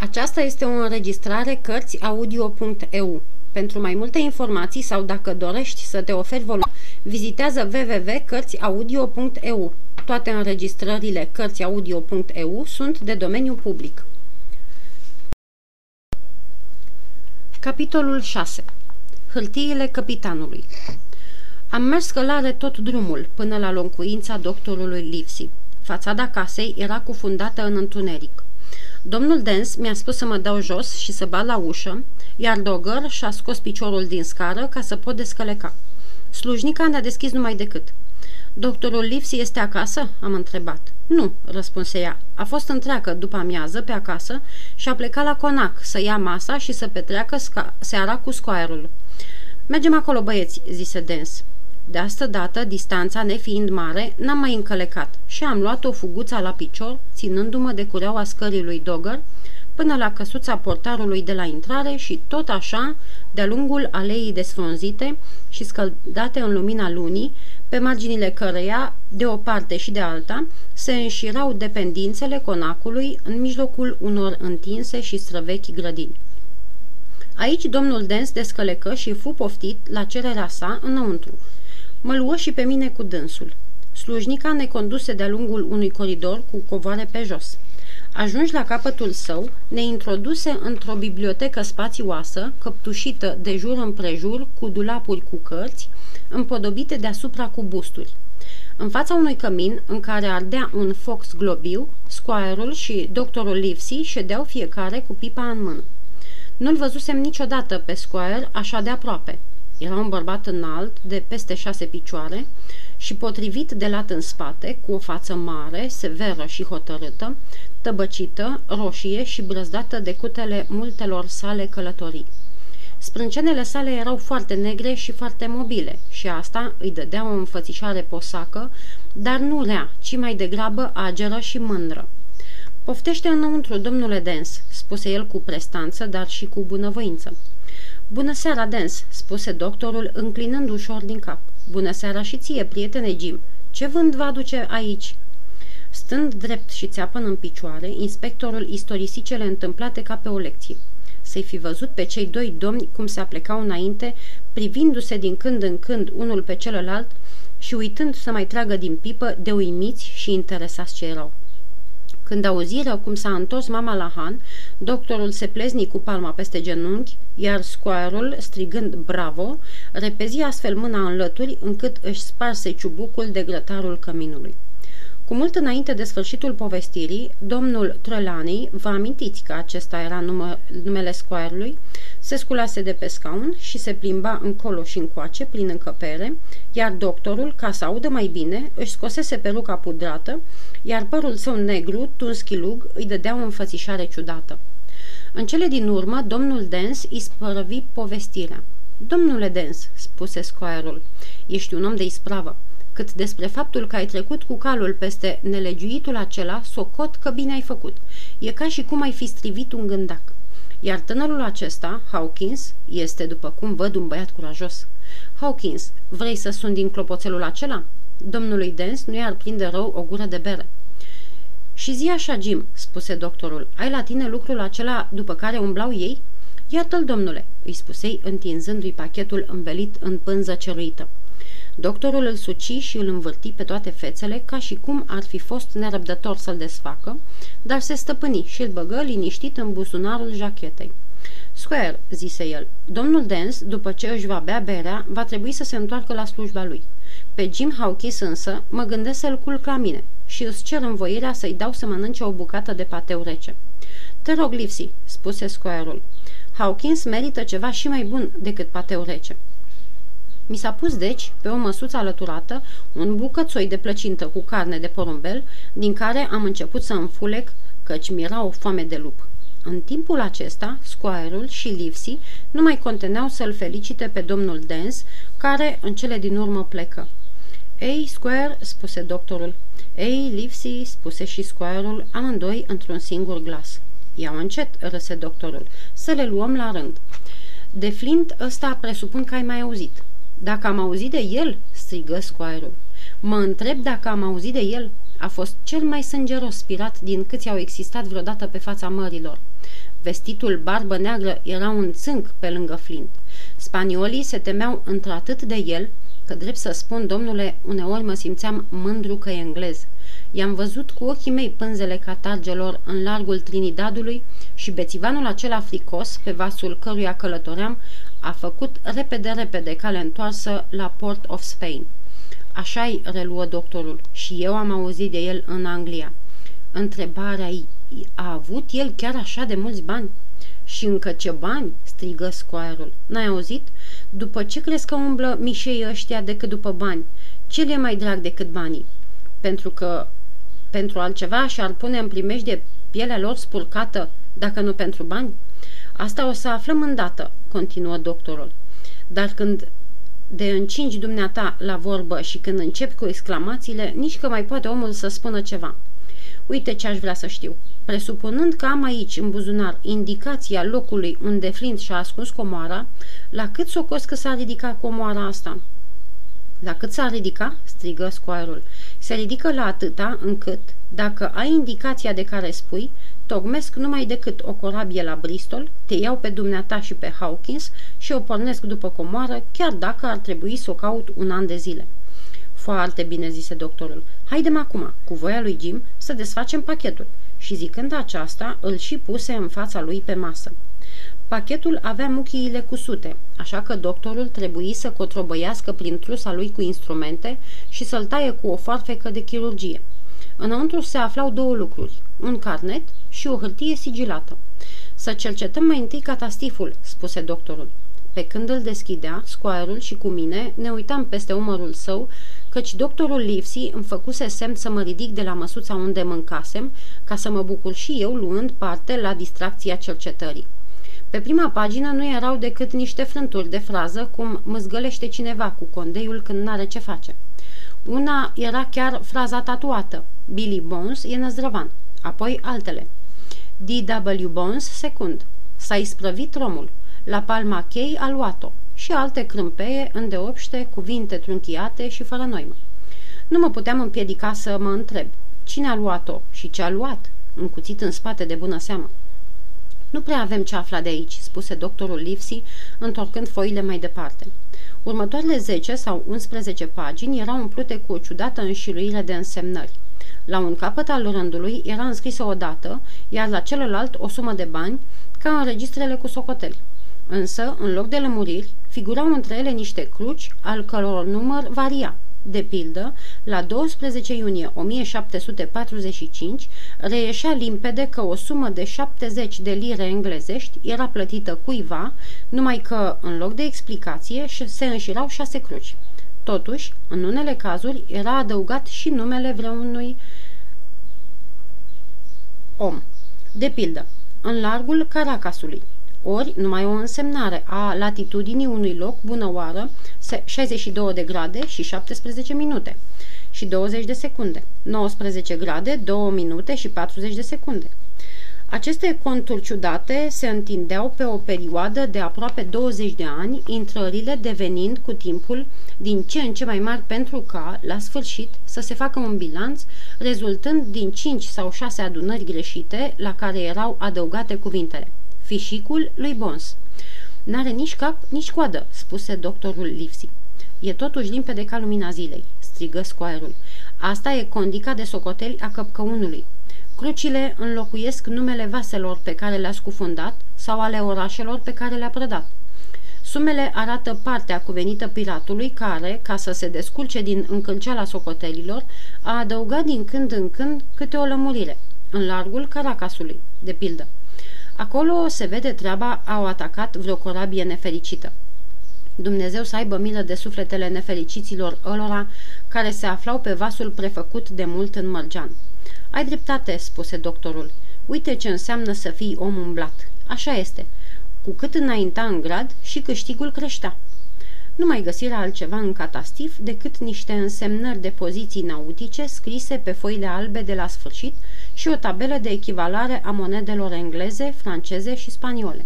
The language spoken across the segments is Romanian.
Aceasta este o înregistrare Cărțiaudio.eu. Pentru mai multe informații sau dacă dorești să te oferi volum, vizitează www.cărțiaudio.eu. Toate înregistrările Cărțiaudio.eu sunt de domeniu public. Capitolul 6. Hârtiile capitanului Am mers călare tot drumul până la locuința doctorului Livsi. Fațada casei era cufundată în întuneric. Domnul Dens mi-a spus să mă dau jos și să bat la ușă, iar Dogger și-a scos piciorul din scară ca să pot descăleca. Slujnica ne-a deschis numai decât. Doctorul Livsi este acasă?" am întrebat. Nu," răspunse ea. A fost întreagă după amiază pe acasă și a plecat la conac să ia masa și să petreacă seara cu scoaierul. Mergem acolo, băieți," zise Dens. De asta dată, distanța nefiind mare, n-am mai încălecat și am luat o fuguța la picior, ținându-mă de cureaua scării lui Dogger, până la căsuța portarului de la intrare și tot așa, de-a lungul aleii desfrunzite și scăldate în lumina lunii, pe marginile căreia, de o parte și de alta, se înșirau dependințele conacului în mijlocul unor întinse și străvechi grădini. Aici domnul Dens descălecă și fu poftit la cererea sa înăuntru, Mă luă și pe mine cu dânsul. Slujnica ne conduse de-a lungul unui coridor cu covoare pe jos. Ajunși la capătul său, ne introduse într-o bibliotecă spațioasă, căptușită de jur împrejur, cu dulapuri cu cărți, împodobite deasupra cu busturi. În fața unui cămin, în care ardea un foc globiu, squire și doctorul Livesey ședeau fiecare cu pipa în mână. Nu-l văzusem niciodată pe Squire așa de aproape. Era un bărbat înalt, de peste șase picioare și potrivit de lat în spate, cu o față mare, severă și hotărâtă, tăbăcită, roșie și brăzdată de cutele multelor sale călătorii. Sprâncenele sale erau foarte negre și foarte mobile și asta îi dădea o înfățișare posacă, dar nu rea, ci mai degrabă ageră și mândră. Poftește înăuntru, domnule Dens, spuse el cu prestanță, dar și cu bunăvoință. Bună seara, Dens, spuse doctorul, înclinând ușor din cap. Bună seara și ție, prietene Jim. Ce vânt va aduce aici? Stând drept și țeapăn în picioare, inspectorul istorisi cele întâmplate ca pe o lecție. Să-i fi văzut pe cei doi domni cum se aplecau înainte, privindu-se din când în când unul pe celălalt și uitând să mai tragă din pipă de uimiți și interesați ce erau. Când auziră cum s-a întors mama la Han, doctorul se plezni cu palma peste genunchi, iar scoarul, strigând bravo, repezi astfel mâna în lături încât își sparse ciubucul de grătarul căminului. Cu mult înainte de sfârșitul povestirii, domnul Trelani, vă amintiți că acesta era numă, numele squire se sculase de pe scaun și se plimba încolo și încoace prin încăpere, iar doctorul, ca să audă mai bine, își scosese peruca pudrată, iar părul său negru, tuns chilug, îi dădea o înfățișare ciudată. În cele din urmă, domnul Dens îi spărăvi povestirea. Domnule Dens, spuse scoarul, ești un om de ispravă cât despre faptul că ai trecut cu calul peste nelegiuitul acela, socot că bine ai făcut. E ca și cum ai fi strivit un gândac. Iar tânărul acesta, Hawkins, este, după cum văd, un băiat curajos. Hawkins, vrei să sun din clopoțelul acela? Domnului Dens nu i-ar prinde rău o gură de bere. Și zi așa, Jim, spuse doctorul, ai la tine lucrul acela după care umblau ei? Iată-l, domnule, îi spusei întinzându-i pachetul învelit în pânză ceruită. Doctorul îl suci și îl învârti pe toate fețele ca și cum ar fi fost nerăbdător să-l desfacă, dar se stăpâni și îl băgă liniștit în buzunarul jachetei. Square, zise el, domnul Dens, după ce își va bea berea, va trebui să se întoarcă la slujba lui. Pe Jim Hawkins însă mă gândesc să-l culc la mine și îți cer învoirea să-i dau să mănânce o bucată de pateu rece. Te rog, Lipsy, spuse Square-ul. Hawkins merită ceva și mai bun decât pateu rece. Mi s-a pus deci, pe o măsuță alăturată, un bucățoi de plăcintă cu carne de porumbel, din care am început să înfulec, căci mi-era o foame de lup. În timpul acesta, squire și Livesey nu mai conteneau să-l felicite pe domnul Dens, care în cele din urmă plecă. Ei, Square, spuse doctorul. Ei, Livesey, spuse și Squire-ul, amândoi într-un singur glas. Iau încet, râse doctorul, să le luăm la rând. De Flint ăsta presupun că ai mai auzit. Dacă am auzit de el?" strigă scoarul. Mă întreb dacă am auzit de el. A fost cel mai sângeros spirat din câți au existat vreodată pe fața mărilor. Vestitul barbă neagră era un țânc pe lângă Flint. Spaniolii se temeau într-atât de el, că drept să spun, domnule, uneori mă simțeam mândru că e englez. I-am văzut cu ochii mei pânzele catargelor în largul Trinidadului și bețivanul acela fricos, pe vasul căruia călătoream, a făcut repede-repede cale întoarsă la Port of Spain. Așa-i, reluă doctorul, și eu am auzit de el în Anglia. Întrebarea a avut el chiar așa de mulți bani? Și încă ce bani?" strigă scoarul. N-ai auzit? După ce crezi că umblă mișei ăștia decât după bani? Ce le mai drag decât banii? Pentru că pentru altceva și-ar pune în de pielea lor spurcată, dacă nu pentru bani? Asta o să aflăm îndată, continuă doctorul. Dar când de încingi dumneata la vorbă și când începi cu exclamațiile, nici că mai poate omul să spună ceva. Uite ce aș vrea să știu. Presupunând că am aici, în buzunar, indicația locului unde Flint și-a ascuns comoara, la cât s-o că s-a ridicat comoara asta? La cât s-a ridicat? strigă scoarul. Se ridică la atâta încât, dacă ai indicația de care spui, tocmesc numai decât o corabie la Bristol, te iau pe dumneata și pe Hawkins și o pornesc după comoară, chiar dacă ar trebui să o caut un an de zile. Foarte bine, zise doctorul. Haidem acum, cu voia lui Jim, să desfacem pachetul. Și zicând aceasta, îl și puse în fața lui pe masă. Pachetul avea muchiile cusute, așa că doctorul trebuie să cotrobăiască prin trusa lui cu instrumente și să-l taie cu o foarfecă de chirurgie. Înăuntru se aflau două lucruri, un carnet și o hârtie sigilată. Să cercetăm mai întâi catastiful, spuse doctorul. Pe când îl deschidea, scoarul și cu mine ne uitam peste umărul său, căci doctorul Livsi îmi făcuse semn să mă ridic de la măsuța unde mâncasem, ca să mă bucur și eu luând parte la distracția cercetării. Pe prima pagină nu erau decât niște frânturi de frază, cum măzgălește cineva cu condeiul când n-are ce face. Una era chiar fraza tatuată. Billy Bones e năzdrăvan. Apoi altele. D.W. Bones secund. S-a isprăvit romul. La palma chei a luat-o. Și alte crâmpeie, îndeopște, cuvinte trunchiate și fără noimă. Nu mă puteam împiedica să mă întreb. Cine a luat-o și ce a luat? Încuțit în spate de bună seamă. Nu prea avem ce afla de aici, spuse doctorul Livsi, întorcând foile mai departe. Următoarele 10 sau 11 pagini erau umplute cu o ciudată înșiruire de însemnări. La un capăt al rândului era înscrisă o dată, iar la celălalt o sumă de bani, ca în registrele cu socoteli. Însă, în loc de lămuriri, figurau între ele niște cruci, al căror număr varia – de pildă, la 12 iunie 1745 reieșea limpede că o sumă de 70 de lire englezești era plătită cuiva, numai că, în loc de explicație, se înșirau șase cruci. Totuși, în unele cazuri, era adăugat și numele vreunui om. De pildă, în largul Caracasului, ori numai o însemnare a latitudinii unui loc bună oară 62 de grade și 17 minute și 20 de secunde, 19 grade, 2 minute și 40 de secunde. Aceste conturi ciudate se întindeau pe o perioadă de aproape 20 de ani, intrările devenind cu timpul din ce în ce mai mari pentru ca, la sfârșit, să se facă un bilanț, rezultând din 5 sau 6 adunări greșite la care erau adăugate cuvintele. Fișicul lui Bons. N-are nici cap, nici coadă, spuse doctorul Livsi. E totuși limpede ca lumina zilei, strigă scoarul. Asta e condica de socoteli a căpcăunului. Crucile înlocuiesc numele vaselor pe care le-a scufundat sau ale orașelor pe care le-a prădat. Sumele arată partea cuvenită piratului care, ca să se descurce din încălceala socotelilor, a adăugat din când în când câte o lămurire, în largul Caracasului, de pildă. Acolo se vede treaba, au atacat vreo corabie nefericită. Dumnezeu să aibă milă de sufletele nefericiților ălora care se aflau pe vasul prefăcut de mult în mărgean. Ai dreptate, spuse doctorul. Uite ce înseamnă să fii om umblat. Așa este. Cu cât înainta în grad și câștigul creștea. Nu mai găsiră altceva în catastif decât niște însemnări de poziții nautice scrise pe foile albe de la sfârșit și o tabelă de echivalare a monedelor engleze, franceze și spaniole.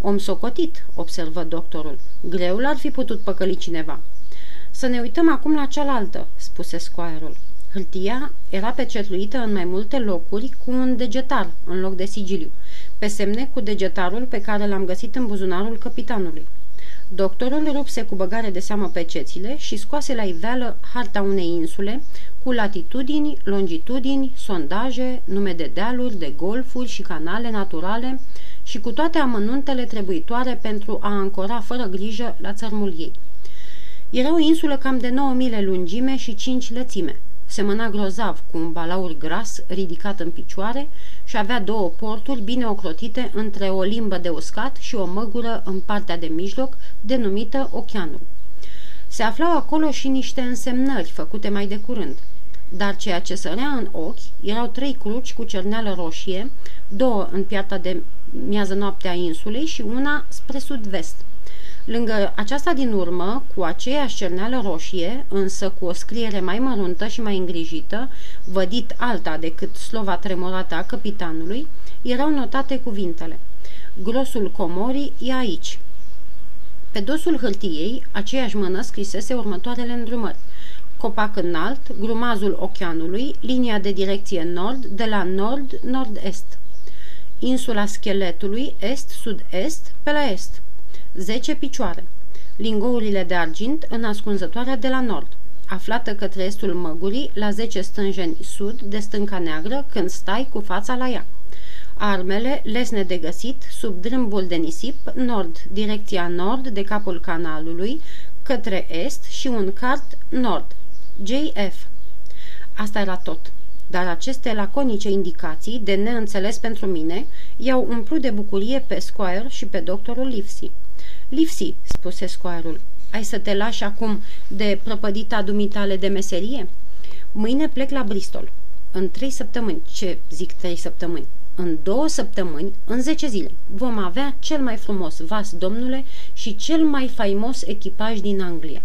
Om socotit, observă doctorul. Greu l-ar fi putut păcăli cineva. Să ne uităm acum la cealaltă, spuse scoarul. Hârtia era pecetluită în mai multe locuri cu un degetar în loc de sigiliu. pe semne cu degetarul pe care l-am găsit în buzunarul capitanului. Doctorul rupse cu băgare de seamă pecețile și scoase la iveală harta unei insule cu latitudini, longitudini, sondaje, nume de dealuri, de golfuri și canale naturale și cu toate amănuntele trebuitoare pentru a ancora fără grijă la țărmul ei. Era o insulă cam de 9 mile lungime și 5 lățime. Semăna grozav cu un balaur gras ridicat în picioare și avea două porturi bine ocrotite între o limbă de uscat și o măgură în partea de mijloc, denumită oceanul. Se aflau acolo și niște însemnări făcute mai de curând, dar ceea ce sărea în ochi erau trei cruci cu cerneală roșie, două în piatra de miază noapte a insulei și una spre sud-vest. Lângă aceasta din urmă, cu aceeași cerneală roșie, însă cu o scriere mai măruntă și mai îngrijită, vădit alta decât slova tremurată a capitanului, erau notate cuvintele. Grosul comorii e aici. Pe dosul hârtiei, aceeași mână scrisese următoarele îndrumări. Copac înalt, grumazul oceanului, linia de direcție nord, de la nord-nord-est. Insula scheletului, est-sud-est, pe la est. 10 picioare. Lingourile de argint în ascunzătoarea de la nord, aflată către estul măgurii, la 10 stânjeni sud de stânca neagră, când stai cu fața la ea. Armele, lesne de găsit, sub drâmbul de nisip, nord, direcția nord de capul canalului, către est și un cart nord. JF. Asta era tot. Dar aceste laconice indicații, de neînțeles pentru mine, i-au umplut de bucurie pe Squire și pe doctorul Livesey. Livesey, spuse scoarul, ai să te lași acum de prăpădita dumitale de meserie? Mâine plec la Bristol. În trei săptămâni. Ce zic trei săptămâni? În două săptămâni, în zece zile, vom avea cel mai frumos vas, domnule, și cel mai faimos echipaj din Anglia.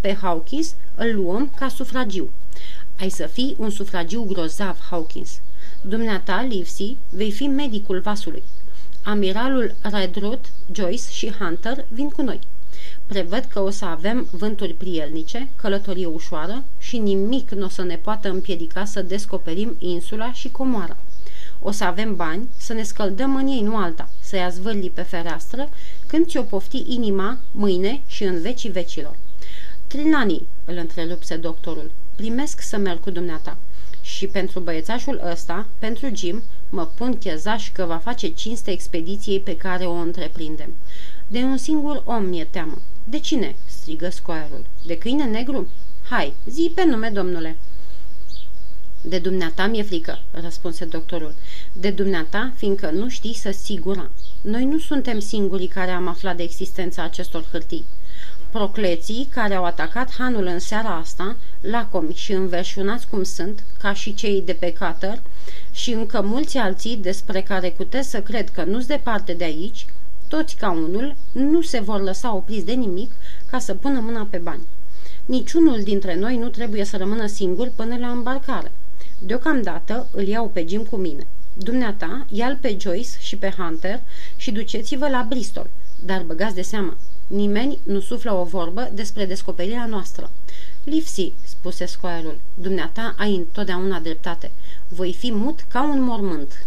Pe Hawkins îl luăm ca sufragiu. Ai să fii un sufragiu grozav, Hawkins. Dumneata, Livesey, vei fi medicul vasului. Amiralul Redruth, Joyce și Hunter vin cu noi. Prevăd că o să avem vânturi prielnice, călătorie ușoară și nimic nu o să ne poată împiedica să descoperim insula și comoara. O să avem bani, să ne scăldăm în ei, nu alta, să ia zvârli pe fereastră, când ți-o pofti inima, mâine și în vecii vecilor. Trinani, îl întrerupse doctorul, primesc să merg cu dumneata. Și pentru băiețașul ăsta, pentru Jim, mă pun chezaș că va face cinste expediției pe care o întreprindem. De un singur om mi-e teamă. De cine?" strigă scoarul. De câine negru? Hai, zi pe nume, domnule." De dumneata mi-e frică," răspunse doctorul. De dumneata, fiindcă nu știi să sigura. Noi nu suntem singurii care am aflat de existența acestor hârtii. Procleții care au atacat hanul în seara asta, lacomi și înverșunați cum sunt, ca și cei de pe Cater, și încă mulți alții despre care cutez să cred că nu-s departe de aici, toți ca unul, nu se vor lăsa opriți de nimic ca să pună mâna pe bani. Niciunul dintre noi nu trebuie să rămână singur până la îmbarcare. Deocamdată îl iau pe Jim cu mine. Dumneata, ia pe Joyce și pe Hunter și duceți-vă la Bristol. Dar băgați de seamă, nimeni nu suflă o vorbă despre descoperirea noastră. Lipsy, spuse scoarul, dumneata ai întotdeauna dreptate. Voi fi mut ca un mormânt.